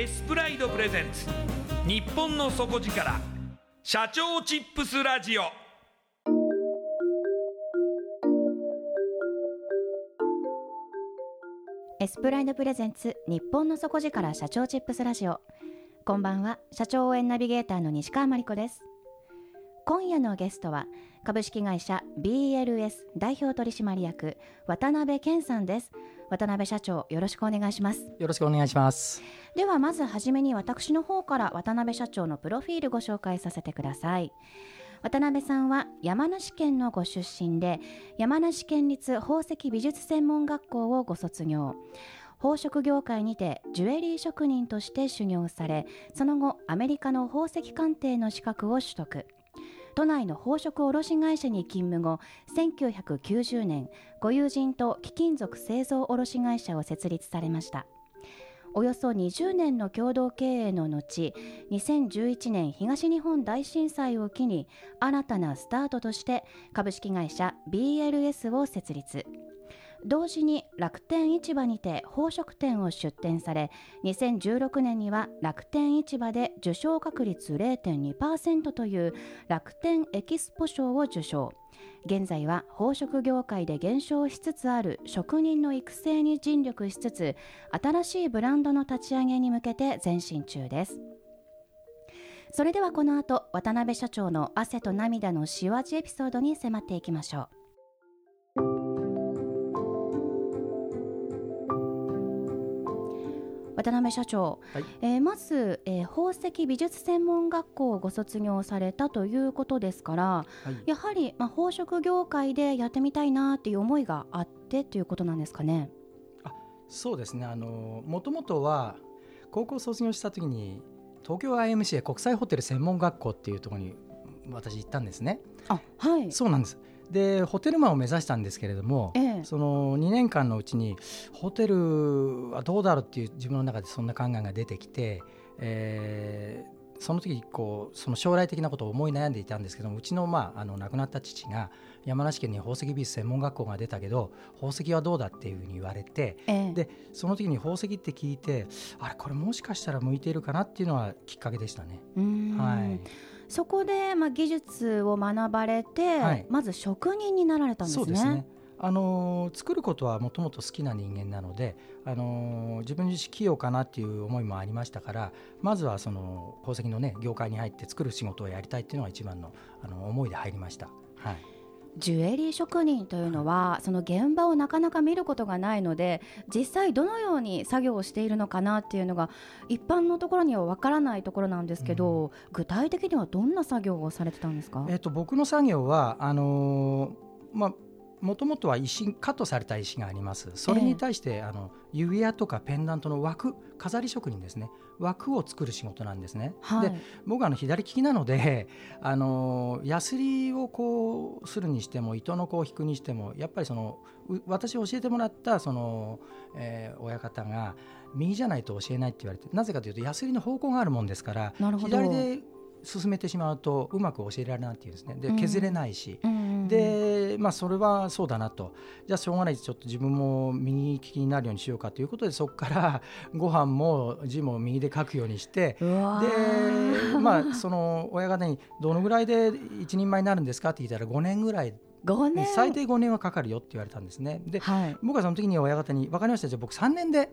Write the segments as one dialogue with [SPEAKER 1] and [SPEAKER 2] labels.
[SPEAKER 1] エスプライドプレゼンツ。日本の底力。社長チップスラジオ。
[SPEAKER 2] エスプライドプレゼンツ日本の底力。社長チップスラジオ。こんばんは。社長応援ナビゲーターの西川真理子です。今夜のゲストは株式会社 BLS 代表取締役渡辺健さんです。渡辺社長よろしくお願いします。
[SPEAKER 3] よろしくお願いします。
[SPEAKER 2] ではまずはじめに私の方から渡辺社長のプロフィールご紹介させてください。渡辺さんは山梨県のご出身で山梨県立宝石美術専門学校をご卒業。宝飾業界にてジュエリー職人として修行されその後アメリカの宝石鑑定の資格を取得都内の宝飾卸会社に勤務後1990年ご友人と貴金属製造卸会社を設立されました。およそ20年の共同経営の後2011年東日本大震災を機に新たなスタートとして株式会社 BLS を設立。同時に楽天市場にて宝飾店を出店され2016年には楽天市場で受賞確率0.2%という楽天エキスポ賞を受賞。現在は宝飾業界で減少しつつある職人の育成に尽力しつつ新しいブランドの立ち上げに向けて前進中です。それではこの後渡辺社長の汗と涙の塩味エピソードに迫っていきましょう。渡辺社長、
[SPEAKER 3] はい。
[SPEAKER 2] えーまず、えー宝石美術専門学校をご卒業されたということですから
[SPEAKER 3] はい。
[SPEAKER 2] やはり、まあ、宝飾業界でやってみたいなっていう思いがあってということなんですかね。
[SPEAKER 3] そうですね。あのもともとは高校卒業した時に東京 IMCA 国際ホテル専門学校っていうところに私行ったんですね。
[SPEAKER 2] あはい、
[SPEAKER 3] そうなんですでホテルマンを目指したんですけれども
[SPEAKER 2] ええ。
[SPEAKER 3] その2年間のうちにホテルはどうだろうっていう自分の中でそんな考えが出てきて、えーその時こうその将来的なことを思い悩んでいたんですけどもうちの,、まあ、あの亡くなった父が山梨県に宝石美術専門学校が出たけど宝石はどうだっていうふうに言われて
[SPEAKER 2] ええ。
[SPEAKER 3] でその時に宝石って聞いてあれこれもしかしたら向いているかなっていうのはきっかけでしたね。はい
[SPEAKER 2] そこで、まあ、技術を学ばれて、
[SPEAKER 3] はい
[SPEAKER 2] まず職人になられたんですね。
[SPEAKER 3] そうですねあのー作ることはもともと好きな人間なので、あのー自分自身器用かなっていう思いもありましたからまずはその宝石のね業界に入って作る仕事をやりたいっていうのが一番のあの思いで入りました。はい
[SPEAKER 2] ジュエリー職人というのはその現場をなかなか見ることがないので実際どのように作業をしているのかなっていうのが一般のところにはわからないところなんですけど、うん、具体的にはどんな作業をされてたんですか、
[SPEAKER 3] えーと、僕の作業はあのー、まあもともとは石カットされた石があります。それに対して、えー、あの指輪とかペンダントの枠飾り職人ですね。枠を作る仕事なんですね。はい、で僕はあの左利きなのであのヤスリをこうするにしても糸のこう引くにしてもやっぱりその私教えてもらったその、えー、親方が右じゃないと教えないって言われてなぜかというとヤスリの方向があるもんですから左で進めてしまうとうまく教えられないっていうんですね。で削れないし、うん、でまあそれはそうだなと。じゃあしょうがないちょっと自分も右利きになるようにしようかということでそこから ご飯も字も右で書くようにしてでまあその親方にどのぐらいで一人前になるんですかって聞いたら5年ぐらい。
[SPEAKER 2] 年。
[SPEAKER 3] 最低5年はかかるよって言われたんですね。で、はい、僕はその時に親方に分かりました。じゃあ僕3年で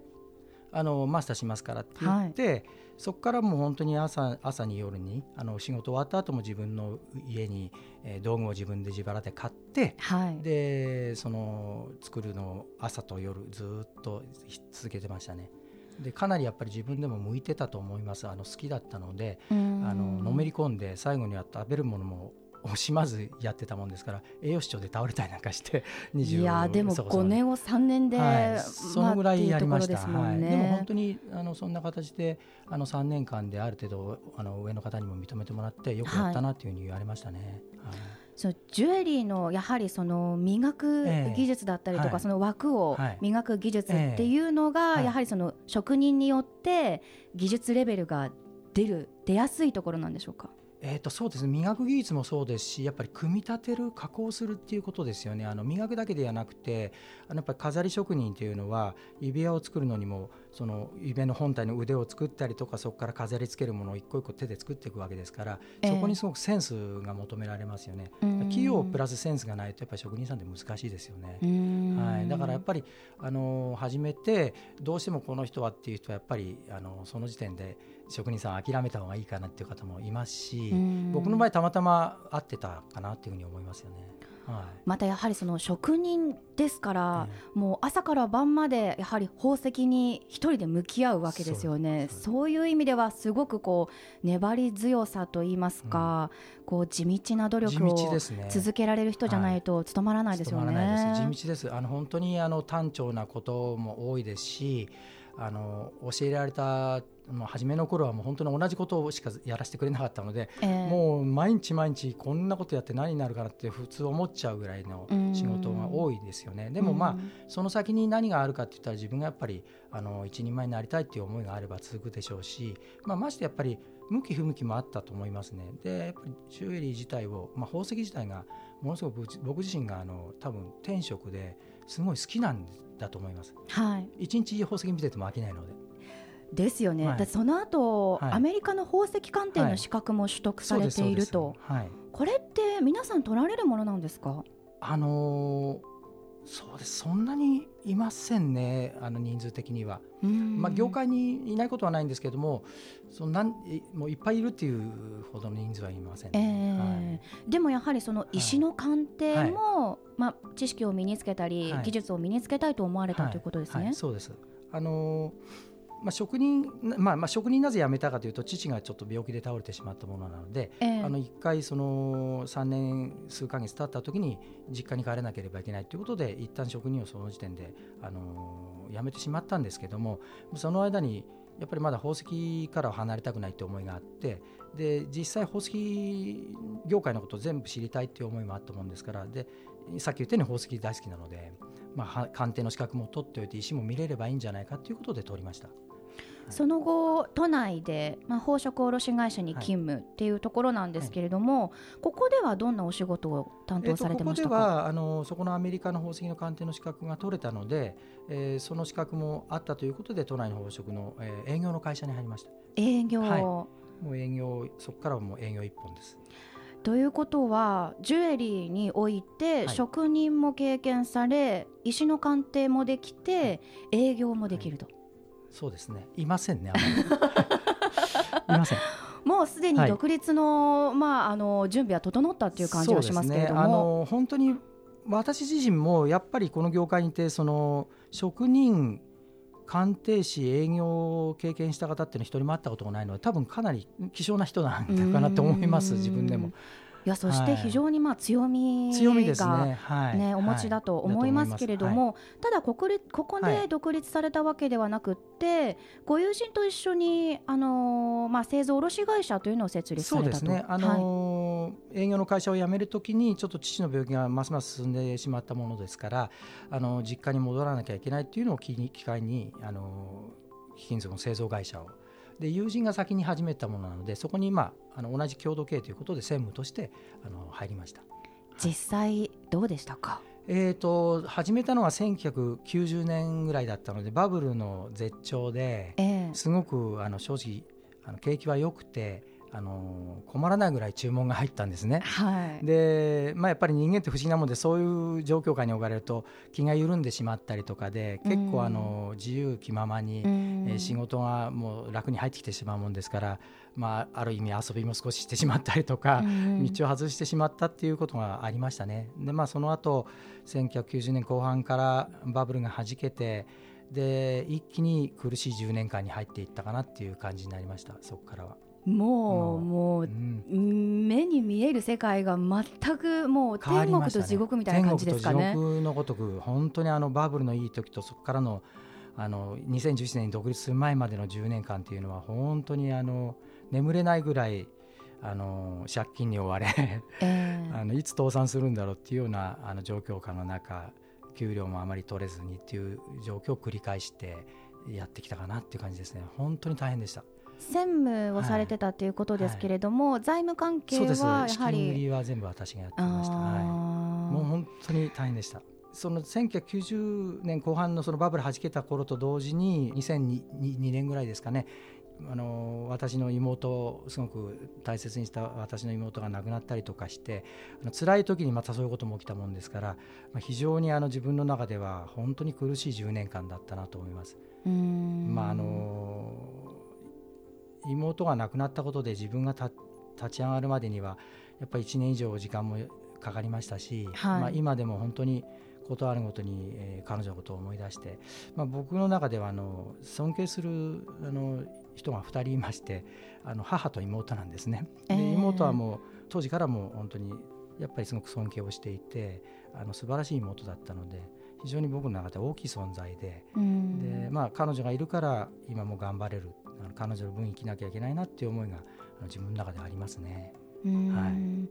[SPEAKER 3] あのマスターしますからって言って、はい、そこからもう本当に朝朝に夜にあの仕事終わった後も自分の家に、えー、道具を自分で自腹で買って、はい、でその作るのを朝と夜ずっと続けてましたね。でかなりやっぱり自分でも向いてたと思います。あの好きだったのであののめり込んで最後には食べるものも惜しまずやってたもんですから栄養失調で倒れたりなんかして
[SPEAKER 2] いやでも5年を3年で、はい、
[SPEAKER 3] そのぐらいやりました、ね、はい、でも本当にあのそんな形であの3年間である程度あの上の方にも認めてもらってよくやったなというふうに言われましたね。はい、
[SPEAKER 2] そうジュエリーのやはりその磨く技術だったりとか、えーはい、その枠を磨く技術っていうのが、やはりその職人によって技術レベルが出る出やすいところなんでしょうか？
[SPEAKER 3] えー、とそうですね。磨く技術もそうですしやっぱり組み立てる加工するっていうことですよね。あの磨くだけではなくてあのやっぱり飾り職人っていうのは指輪を作るのにもその指輪の本体の腕を作ったりとかそこから飾り付けるものを一個一個手で作っていくわけですから、えー、そこにすごくセンスが求められますよね。器用プラスセンスがないとやっぱり職人さんって難しいですよね。はい、だからやっぱりあの始めてどうしてもこの人はっていう人はやっぱりあのその時点で職人さん諦めた方がいいかなっていう方もいますし僕の場合たまたま合ってたかなっていうふうに思いますよね。
[SPEAKER 2] はい、またやはりその職人ですから、うん、もう朝から晩までやはり宝石に一人で向き合うわけですよね。そういう意味ではすごくこう粘り強さといいますか、うん、こう地道な努力を続けられる人じゃないと務まらないですよね。
[SPEAKER 3] はい、地道です。あの本当にあの単調なことも多いですしあの教えられたまあ、初めの頃はもう本当に同じことしかやらせてくれなかったので、えー、もう毎日毎日こんなことやって何になるかなって普通思っちゃうぐらいの仕事が多いですよね。でもまあその先に何があるかって言ったら自分がやっぱりあの一人前になりたいっていう思いがあれば続くでしょうし、まあ、ましてやっぱり向き不向きもあったと思いますね。でやっぱりジュエリー自体を、まあ、宝石自体がものすごく僕自身があの多分天職ですごい好きなんだと思います。はい、一日宝石見てても飽きないので。
[SPEAKER 2] ですよね、はい、その後、はい、アメリカの宝石鑑定の資格も取得されていると、はい、これって皆さん取られるものなんですか？
[SPEAKER 3] あのーそうです。そんなにいませんねあの人数的には、まあ、業界にいないことはないんですけどもそのなんもういっぱいいるっていうほどの人数はいません、ね、
[SPEAKER 2] えーはい、でもやはりその石の鑑定も、はい、まあ、知識を身につけたり、はい、技術を身につけたいと思われたということですね。
[SPEAKER 3] そうです。あのーまあ、職人、まあ、まあ職人なぜ辞めたかというと父がちょっと病気で倒れてしまったものなので、えー、あの1回その3年数か月経った時に実家に帰らなければいけないということで一旦職人をその時点で、あの辞めてしまったんですけどもその間にやっぱりまだ宝石からは離れたくないという思いがあってで実際宝石業界のことを全部知りたいという思いもあったもんですからでさっき言ったように宝石大好きなので、まあ、鑑定の資格も取っておいて石も見れればいいんじゃないかということで取りました。
[SPEAKER 2] その後都内で、まあ、宝飾卸会社に勤務っていうところなんですけれども、はい、ここではどんなお仕事を担当されてましたか、えー、ここでは
[SPEAKER 3] あのそこのアメリカの宝石の鑑定の資格が取れたので、えー、その資格もあったということで都内の宝飾の、えー、営業の会社に入りました。
[SPEAKER 2] 営業、はい、
[SPEAKER 3] もう営業そこからはもう営業一本です。
[SPEAKER 2] ということはジュエリーにおいて職人も経験され、はい、石の鑑定もできて、営業もできると、
[SPEAKER 3] そうですね。いませんねあまり。いません。
[SPEAKER 2] もうすでに独立の、まああの準備は整ったっていう感じはしますけれども、
[SPEAKER 3] ね。あの本当に私自身もやっぱりこの業界にいてその職人鑑定士営業を経験した方っていうのは一人も会ったことがないので多分かなり希少な人なんだかなと思います
[SPEAKER 2] うん
[SPEAKER 3] 自分でも。
[SPEAKER 2] いやそして非常にまあ強みが、
[SPEAKER 3] 強みですね。はい。
[SPEAKER 2] ね、お持ちだと思いますけれども、ただ国立ここで
[SPEAKER 3] はい。
[SPEAKER 2] 独立されたわけではなくって、ご友人と一緒に、あのーまあ、製造卸会社というのを設立されたと。
[SPEAKER 3] そうですね、あ
[SPEAKER 2] はい。
[SPEAKER 3] のー営業の会社を辞めるときにちょっと父の病気がますます進んでしまったものですから、あので友人が先に始めたものなのでそこに、まあ、あの同じ共同経営ということで専務としてあの入りました。
[SPEAKER 2] 実際どうでしたか？
[SPEAKER 3] えー、と始めたのは1990年ぐらいだったのでバブルの絶頂で
[SPEAKER 2] ええ。
[SPEAKER 3] すごくあの正直あの景気は良くてあの困らないぐらい注文が入ったんですね。
[SPEAKER 2] はい
[SPEAKER 3] で、まあ、やっぱり人間って不思議なもんでそういう状況下に置かれると気が緩んでしまったりとかで結
[SPEAKER 2] うん
[SPEAKER 3] 構あの自由気ままに、
[SPEAKER 2] うん
[SPEAKER 3] えー仕事がもう楽に入ってきてしまうもんですから、まあ、ある意味遊びも少ししてしまったりとか、
[SPEAKER 2] うん
[SPEAKER 3] 道を外してしまったっていうことがありましたね。でまあその後1990年後半からバブルがはじけてで一気に苦しい10年間に入っていったかなっていう感じになりましたそこからは。
[SPEAKER 2] もう、
[SPEAKER 3] うん
[SPEAKER 2] もう
[SPEAKER 3] うん。
[SPEAKER 2] 目に見える世界が全くもう天国と地獄みたいな感じですかね。
[SPEAKER 3] 天国と地獄のごとく本当にあのバブルのいい時とそこからのあの2011年に独立する前までの10年間っていうのは本当にあの眠れないぐらいあの借金に追われ
[SPEAKER 2] ええ。
[SPEAKER 3] あのいつ倒産するんだろうっていうようなあの状況下の中給料もあまり取れずにっていう状況を繰り返してやってきたかなっていう感じですね。本当に大変でした
[SPEAKER 2] 専務をされてたということですけれども、財務関係はやはり
[SPEAKER 3] りは全部私がやってました、はい、もう
[SPEAKER 2] あ
[SPEAKER 3] 本当に大変でした。その1990年後半のそのバブルはじけた頃と同時に2002年ぐらいですかね。あの私の妹をすごく大切にした私の妹が亡くなったりとかして辛い時にまたそういうことも起きたもんですから、まあ、非常にあの自分の中では本当に苦しい10年間だったなと思います。まああの妹が亡くなったことで自分がた立ち上がるまでにはやっぱり1年以上時間もかかりましたし、
[SPEAKER 2] はい
[SPEAKER 3] まあ、今でも本当にことあるごとに、えー彼女のことを思い出して、まあ、僕の中ではあの尊敬するあの人が2人いましてあの母と妹なんですね。で
[SPEAKER 2] えー
[SPEAKER 3] 妹はもう当時からもう本当にやっぱりすごく尊敬をしていてあの素晴らしい妹だったので非常に僕の中で大きい存在で。
[SPEAKER 2] うん
[SPEAKER 3] でまあ、彼女がいるから今も頑張れるあの彼女の分生きなきゃいけないなっていう思いが自分の中でありますね。はい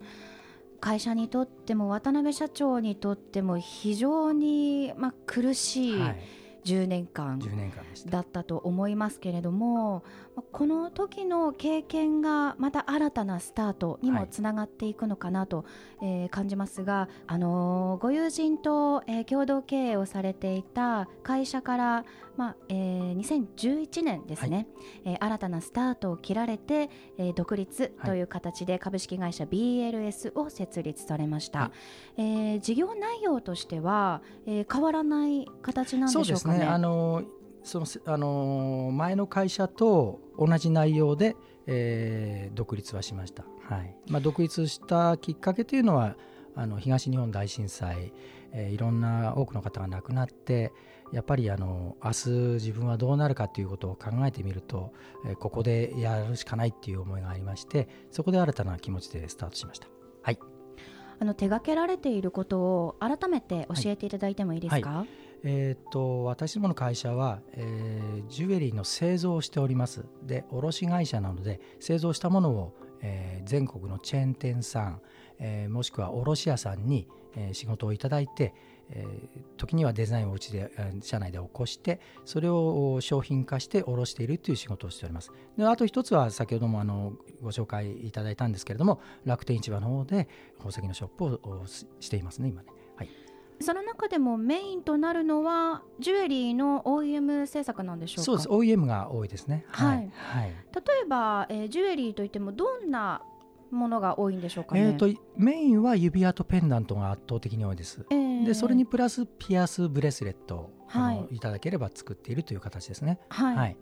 [SPEAKER 2] 会社にとっても渡辺社長にとっても非常に、まあ、苦しい
[SPEAKER 3] はい、
[SPEAKER 2] 10年間
[SPEAKER 3] 10年間でした。
[SPEAKER 2] だったと思いますけれどもまあこの時の経験がまた新たなスタートにもつながっていくのかなと、えー感じますが、あのーご友人と、えー共同経営をされていた会社から、まあえー2011年ですね、えー新たなスタートを切られて、えー独立という形で株式会社 BLS を設立されました、
[SPEAKER 3] はい
[SPEAKER 2] えー事業内容としては、えー変わらない形なん
[SPEAKER 3] で
[SPEAKER 2] しょうかね。
[SPEAKER 3] あのそのあの前の会社と同じ内容で、えー独立はしました。はい。まあ独立したきっかけというのはあの東日本大震災、えーいろんな多くの方が亡くなってやっぱりあの明日自分はどうなるかということを考えてみると、えーここでやるしかないっていう思いがありましてそこで新たな気持ちでスタートしました。はい。
[SPEAKER 2] あの手掛けられていることを改めて教えていただいてもいいですか、
[SPEAKER 3] えー、と私どもの会社は、えージュエリーの製造をしておりますで卸会社なので製造したものを、えー全国のチェーン店さん、えーもしくは卸屋さんに、えー仕事をいただいて、えー時にはデザインをうちで、えー社内で起こしてそれを商品化して卸しているという仕事をしております。であと一つは先ほどもあのご紹介いただいたんですけれども楽天市場の方で宝石のショップをおししていますね今ね。はい。
[SPEAKER 2] その中でもメインとなるのはジュエリーの OEM 制作なんでしょうか？
[SPEAKER 3] そうです。OEM が多いですね。
[SPEAKER 2] はい。
[SPEAKER 3] はい、はい。
[SPEAKER 2] 例えば、えージュエリーといってもどんなものが多いんでしょうかね、
[SPEAKER 3] えー、とメインは指輪とペンダントが圧倒的に多いです。
[SPEAKER 2] えー。
[SPEAKER 3] でそれにプラスピアスブレスレットを、
[SPEAKER 2] はい。
[SPEAKER 3] あのいただければ作っているという形ですね。
[SPEAKER 2] はい。
[SPEAKER 3] はい、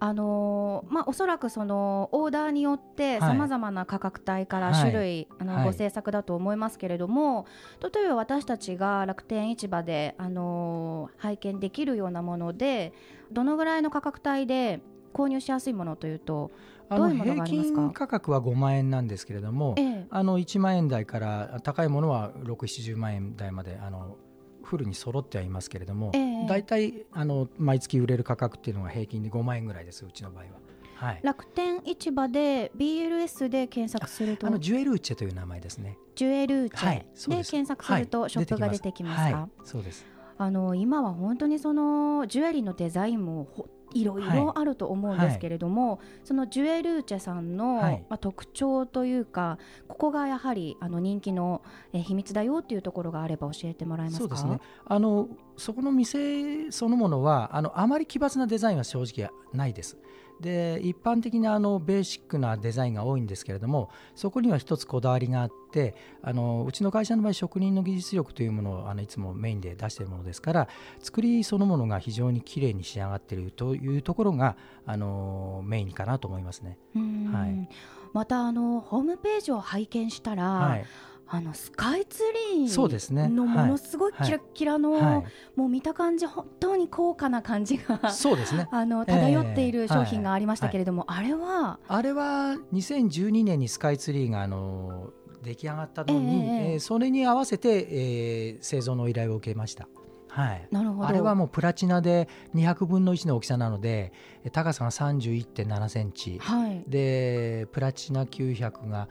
[SPEAKER 2] あのーまあ、おそらくそのオーダーによって
[SPEAKER 3] はい。
[SPEAKER 2] さまざまな価格帯から
[SPEAKER 3] はい。
[SPEAKER 2] 種類、あの
[SPEAKER 3] はい。
[SPEAKER 2] ご制作だと思いますけれども、例えば私たちが楽天市場で、あのー拝見できるようなものでどのぐらいの価格帯で購入しやすいものというと、
[SPEAKER 3] あの平均価格は5万円なんですけれども、
[SPEAKER 2] ええ。
[SPEAKER 3] あの1万円台から高いものは6、70万円台まであのフルに揃ってはいますけれども、
[SPEAKER 2] ええ。
[SPEAKER 3] 大体あの毎月売れる価格っていうのが平均で5万円ぐらいです、うちの場合は。はい、
[SPEAKER 2] 楽天市場で BLS で検索すると。
[SPEAKER 3] あのジュエルーチェという名前ですね。
[SPEAKER 2] ジュエルーチェで検索すると
[SPEAKER 3] はい。
[SPEAKER 2] ショップが出てきますか、
[SPEAKER 3] はい、そうです。
[SPEAKER 2] あの今は本当にそのジュエリーのデザインもほいろいろあると思うんですけれども、そのジュエルーチェさんの、
[SPEAKER 3] はい
[SPEAKER 2] まあ、特徴というかここがやはりあの人気の、えー秘密だよっていうところがあれば教えてもらえますか？
[SPEAKER 3] そうですね。あのそこの店そのものはあのあまり奇抜なデザインは正直ないです。で一般的なあのベーシックなデザインが多いんですけれどもそこには一つこだわりがあってあのうちの会社の場合職人の技術力というものをあのいつもメインで出しているものですから作りそのものが非常に綺麗に仕上がっているというところがあのメインかなと思いますね。
[SPEAKER 2] うん。
[SPEAKER 3] はい。
[SPEAKER 2] またあのホームページを拝見したら、
[SPEAKER 3] はい、
[SPEAKER 2] あのスカイツリ
[SPEAKER 3] そうですね。
[SPEAKER 2] ーのものすごいキラッキラの、
[SPEAKER 3] はい。
[SPEAKER 2] もう見た感じ本当に高価な感じが
[SPEAKER 3] そうですね。
[SPEAKER 2] あの漂っている商品がありましたけれども、あれは？
[SPEAKER 3] あれは2012年にスカイツリーがあの出来上がったのに、
[SPEAKER 2] ええ
[SPEAKER 3] えーそれに合わせて、えー製造の依頼を受けました。はい、
[SPEAKER 2] なるほど。
[SPEAKER 3] あれはもうプラチナで200分の1の大きさなのでえー高さが31.7センチ。
[SPEAKER 2] はい。
[SPEAKER 3] でプラチナ900が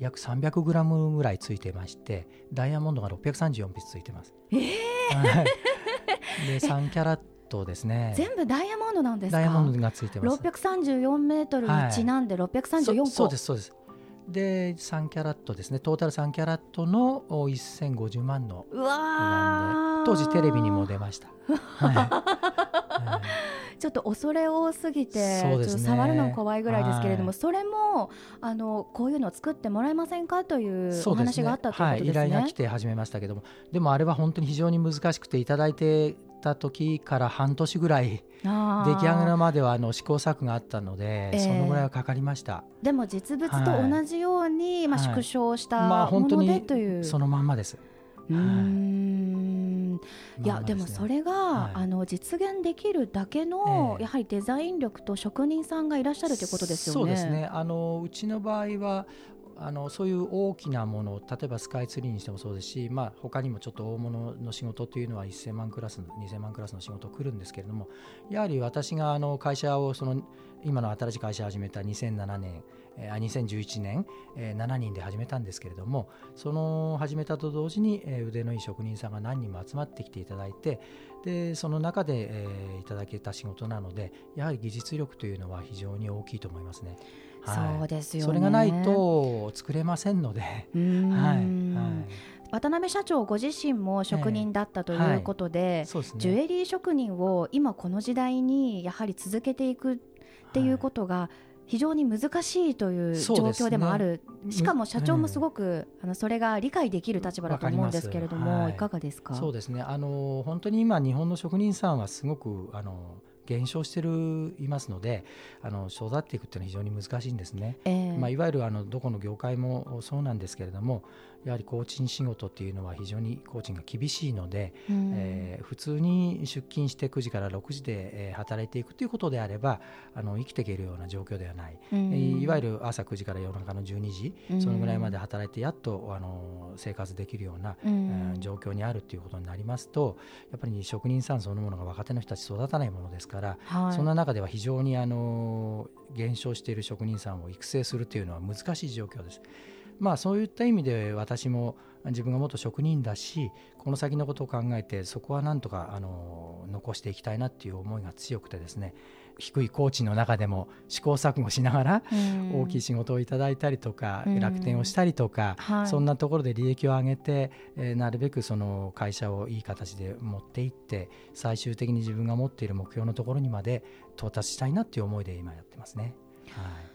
[SPEAKER 3] 約300グラムぐらいついてましてダイヤモンドが634ピースついてます。
[SPEAKER 2] え
[SPEAKER 3] はい。で3キャラットですね。
[SPEAKER 2] 全部ダイヤモンドなんですか？
[SPEAKER 3] ダイヤモンドがついてます。
[SPEAKER 2] 634メートルにちなんで634個、
[SPEAKER 3] そそうですそうです。で3キャラットですね。トータル3キャラットのお1050万の
[SPEAKER 2] うわー。
[SPEAKER 3] 当時テレビにも出ました、はい。はい
[SPEAKER 2] ちょっと恐れ多すぎて
[SPEAKER 3] ね。
[SPEAKER 2] 触るの怖いぐらいですけれども、
[SPEAKER 3] はい。
[SPEAKER 2] それもあのこういうのを作ってもらえませんかというお話があったということですね。
[SPEAKER 3] はい、依頼が来て始めましたけども。でもあれは本当に非常に難しくていただいてた時から半年ぐらい
[SPEAKER 2] あー。
[SPEAKER 3] 出来上がるまではあの試行錯誤があったので、
[SPEAKER 2] ええ。
[SPEAKER 3] そのぐらいはかかりました。
[SPEAKER 2] でも実物と同じように、まあ、
[SPEAKER 3] はい。
[SPEAKER 2] 縮小した
[SPEAKER 3] まあ
[SPEAKER 2] もの
[SPEAKER 3] 本当に
[SPEAKER 2] でという。
[SPEAKER 3] そのまんまです。
[SPEAKER 2] うーんいやですも
[SPEAKER 3] ね
[SPEAKER 2] それが、
[SPEAKER 3] はい。
[SPEAKER 2] あの実現できるだけの、
[SPEAKER 3] ええ。
[SPEAKER 2] やはりデザイン力と職人さんがいらっしゃるということですよね。
[SPEAKER 3] そうですね。あのうちの場合はあのそういう大きなもの例えばスカイツリーにしてもそうですし、まあ、他にもちょっと大物の仕事というのは1000万クラスの2000万クラスの仕事来るんですけれどもやはり私があの会社をその今の新しい会社を始めた2007年えーあ2011年、えー7人で始めたんですけれどもその始めたと同時に、えー腕のいい職人さんが何人も集まってきていただいてでその中で、えーいただけた仕事なのでやはり技術力というのは非常に大きいと思いますね。はい。
[SPEAKER 2] そうですよね。
[SPEAKER 3] それがないと作れませんので、はい。はい、
[SPEAKER 2] 渡辺社長ご自身も職人だったということで、
[SPEAKER 3] そうですね。
[SPEAKER 2] ジュエリー職人を今この時代にやはり続けていくっていうことが非常に難しいという状況でもある、しかも社長も
[SPEAKER 3] うん
[SPEAKER 2] すごく、あのそれが理解できる立場だと思うんですけれども、
[SPEAKER 3] はい。
[SPEAKER 2] い、かがですか？
[SPEAKER 3] そうですね。あの本当に今日本の職人さんはすごくあの減少してるいますので、あの育っていくっていうのは非常に難しいんですね。
[SPEAKER 2] ええ。
[SPEAKER 3] まあ、いわゆるあのどこの業界もそうなんですけれどもやはり工賃仕事っていうのは非常に工賃が厳しいので、
[SPEAKER 2] うん。
[SPEAKER 3] えー普通に出勤して9時から6時で、えー働いていくということであればあの生きていけるような状況ではない、
[SPEAKER 2] うん。
[SPEAKER 3] えーいわゆる朝9時から夜中の12時、
[SPEAKER 2] うん。
[SPEAKER 3] そのぐらいまで働いてやっとあの生活できるような、
[SPEAKER 2] うん。
[SPEAKER 3] えー状況にあるということになりますとやっぱり職人さんそのものが若手の人たち育たないものですから、
[SPEAKER 2] はい。
[SPEAKER 3] そんな中では非常にあの減少している職人さんを育成するというのは難しい状況です。まあそういった意味で私も自分が元職人だしこの先のことを考えてそこはなんとかあの残していきたいなっていう思いが強くてですね。低い工賃の中でも試行錯誤しながら
[SPEAKER 2] うん。
[SPEAKER 3] 大きい仕事をいただいたりとか、
[SPEAKER 2] うん。
[SPEAKER 3] 楽天をしたりとか、
[SPEAKER 2] はい。
[SPEAKER 3] そんなところで利益を上げて、えーなるべくその会社をいい形で持っていって最終的に自分が持っている目標のところにまで到達したいなっていう思いで今やってますね。はい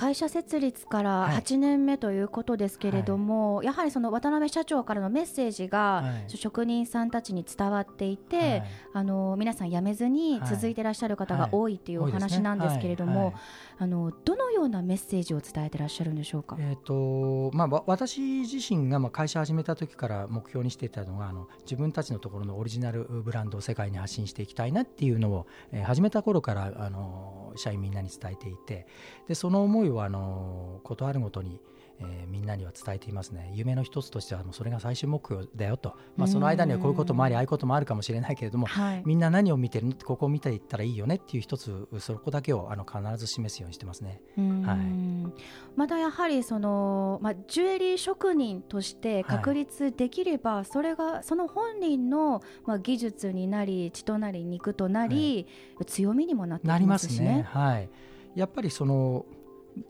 [SPEAKER 2] 会社設立から
[SPEAKER 3] はい。
[SPEAKER 2] 8年目ということですけれども、やはりその渡辺社長からのメッセージが
[SPEAKER 3] はい。
[SPEAKER 2] 職人さんたちに伝わっていて、
[SPEAKER 3] はい。
[SPEAKER 2] あの皆さん辞めずに
[SPEAKER 3] はい
[SPEAKER 2] 続いていらっしゃる方が多いっていうお話なんですけれども、
[SPEAKER 3] はい。はい
[SPEAKER 2] あのどのようなメッセージを伝えてらっしゃるんでしょうか？
[SPEAKER 3] えーとまあ、私自身がまあ会社始めた時から目標にしていたのがあの自分たちのところのオリジナルブランドを世界に発信していきたいなっていうのを、えー始めた頃からあの社員みんなに伝えていてでその思いをあのことあるごとに、えーみんなには伝えていますね。夢の一つとしてはもうそれが最終目標だよと、まあ、その間にはこういうこともありああいうこともあるかもしれないけれども
[SPEAKER 2] はい、
[SPEAKER 3] みんな何を見てるのってここを見ていったらいいよねっていう一つそこだけをあの必ず示すようにしてますね。
[SPEAKER 2] うん。
[SPEAKER 3] はい
[SPEAKER 2] またやはりその、まあ、ジュエリー職人として確立できれば、それがその本人の、まあ、技術になり血となり肉となり、強みにもなって
[SPEAKER 3] なり
[SPEAKER 2] きま
[SPEAKER 3] ますすね。
[SPEAKER 2] しね。
[SPEAKER 3] はい、やっぱりその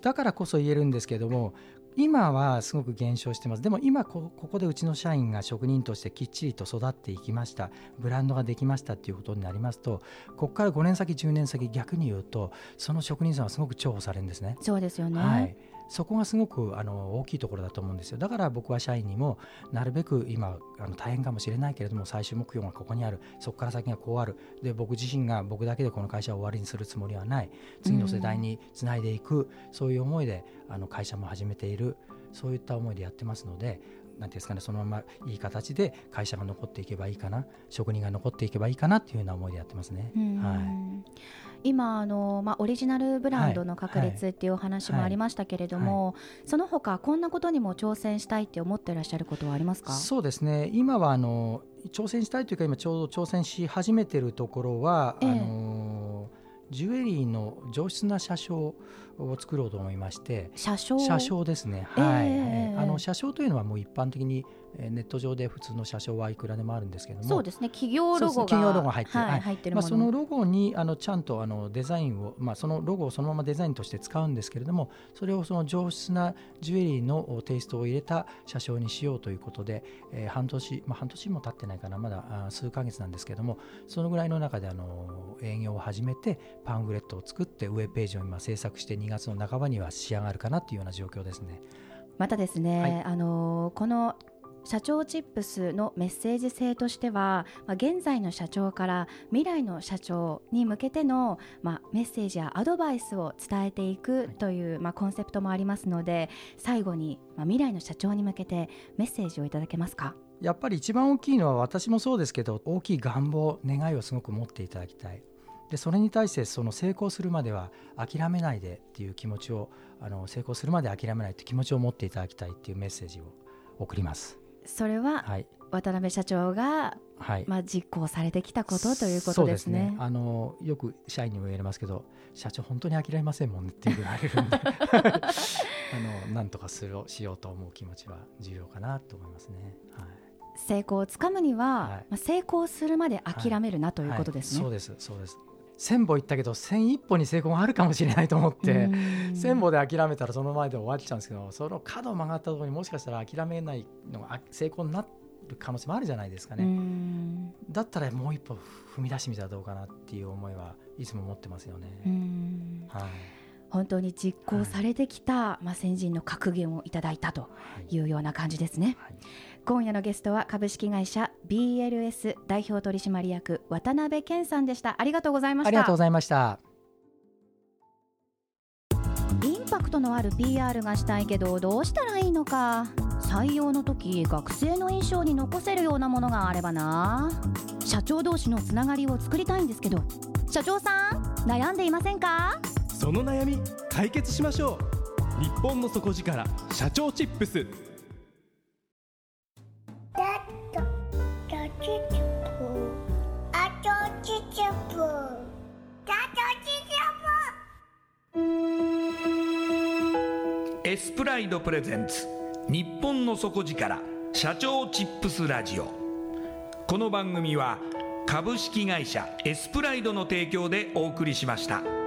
[SPEAKER 3] だからこそ言えるんですけども今はすごく減少してます。でも今こここでうちの社員が職人としてきっちりと育っていきました。ブランドができましたっていうことになりますとここから5年先10年先逆に言うとその職人さんはすごく重宝されるんですね。
[SPEAKER 2] そうですよね、
[SPEAKER 3] はい、そこがすごくあの大きいところだと思うんですよ。だから僕は社員にもなるべく今あの大変かもしれないけれども最終目標がここにある。そこから先がこうある。で僕自身が僕だけでこの会社を終わりにするつもりはない。次の世代につないでいく、そういう思いであの会社も始めている。そういった思いでやってますのでなんていうんですかねそのままいい形で会社が残っていけばいいかな。職人が残っていけばいいかなっていうような思いでやってますね。
[SPEAKER 2] うん。
[SPEAKER 3] はい
[SPEAKER 2] 今あの、まあ、オリジナルブランドの確立っていうお話もありましたけれども、その他こんなことにも挑戦したいって思ってらっしゃることはありますか？
[SPEAKER 3] そうですね。今はあの挑戦したいというか今ちょうど挑戦し始めているところは、
[SPEAKER 2] ええ。
[SPEAKER 3] あのジュエリーの上質な車掌を作ろうと思いまして
[SPEAKER 2] 車掌？
[SPEAKER 3] 車掌ですね、
[SPEAKER 2] ええ。
[SPEAKER 3] はい、
[SPEAKER 2] ええ。
[SPEAKER 3] あの車掌というのはもう一般的にえーネット上で普通の車掌はいくらでもあるんですけども
[SPEAKER 2] そうですね。企業ロゴが
[SPEAKER 3] 企業ロゴが入ってる。
[SPEAKER 2] はい入ってるもの、
[SPEAKER 3] そのロゴにあのちゃんとあのデザインを、まあ、そのロゴをそのままデザインとして使うんですけれどもそれをその上質なジュエリーのテイストを入れた車掌にしようということで、えー半年、まあ、半年も経ってないかな。まだあー数ヶ月なんですけどもそのぐらいの中であの営業を始めてパンフレットを作ってウェブページを今制作して2月の半ばには仕上がるかなっていうような状況ですね。
[SPEAKER 2] またですね、
[SPEAKER 3] はい。
[SPEAKER 2] あのーこの社長チップスのメッセージ性としては、まあ、現在の社長から未来の社長に向けての、まあ、メッセージやアドバイスを伝えていくという、まあ、コンセプトもありますので最後に、まあ、未来の社長に向けてメッセージをいただけますか？
[SPEAKER 3] やっぱり一番大きいのは私もそうですけど大きい願望願いをすごく持っていただきたいでそれに対してその成功するまでは諦めないでっていう気持ちをあの成功するまで諦めないっていう気持ちを持っていただきたいっていうメッセージを送ります。
[SPEAKER 2] それは
[SPEAKER 3] はい。
[SPEAKER 2] 渡辺社長が、
[SPEAKER 3] はい。
[SPEAKER 2] まあ、実行されてきたことということですね。
[SPEAKER 3] そうあのよく社員にも言われますけど社長本当に諦めませんもんねって言われるんで。あのなんとかするしようと思う気持ちは重要かなと思いますね。はい。
[SPEAKER 2] 成功をつかむには、
[SPEAKER 3] はい。
[SPEAKER 2] まあ、成功するまで諦めるなということですね。
[SPEAKER 3] はい、そうですそうです1000歩行ったけど1001歩に成功があるかもしれないと思って
[SPEAKER 2] うん。
[SPEAKER 3] 1000歩で諦めたらその前で終わっちゃうんですけどその角を曲がったところにもしかしたら諦めないのがあ成功になる可能性もあるじゃないですか
[SPEAKER 2] う
[SPEAKER 3] ね、
[SPEAKER 2] ん。
[SPEAKER 3] だったらもう一歩踏み出してみたらどうかなっていう思いはいつも持ってますよね、
[SPEAKER 2] うん。
[SPEAKER 3] はい
[SPEAKER 2] 本当に実行されてきた、まあ、先人の格言をいただいたと
[SPEAKER 3] はい。
[SPEAKER 2] いうような感じですね。
[SPEAKER 3] はい。
[SPEAKER 2] 今夜のゲストは株式会社 BLS 代表取締役渡辺健さんでした。ありがとうございました。
[SPEAKER 3] ありがとうございました。
[SPEAKER 2] インパクトのある PR がしたいけどどうしたらいいのか。採用の時学生の印象に残せるようなものがあればな。社長同士のつながりを作りたいんですけど社長さん悩んでいませんか？
[SPEAKER 4] その悩み解決しましょう。日本の底力社長チップス。
[SPEAKER 1] エスプライドプレゼンツ。日本の底力社長チップスラジオ。この番組は株式会社エスプライドの提供でお送りしました。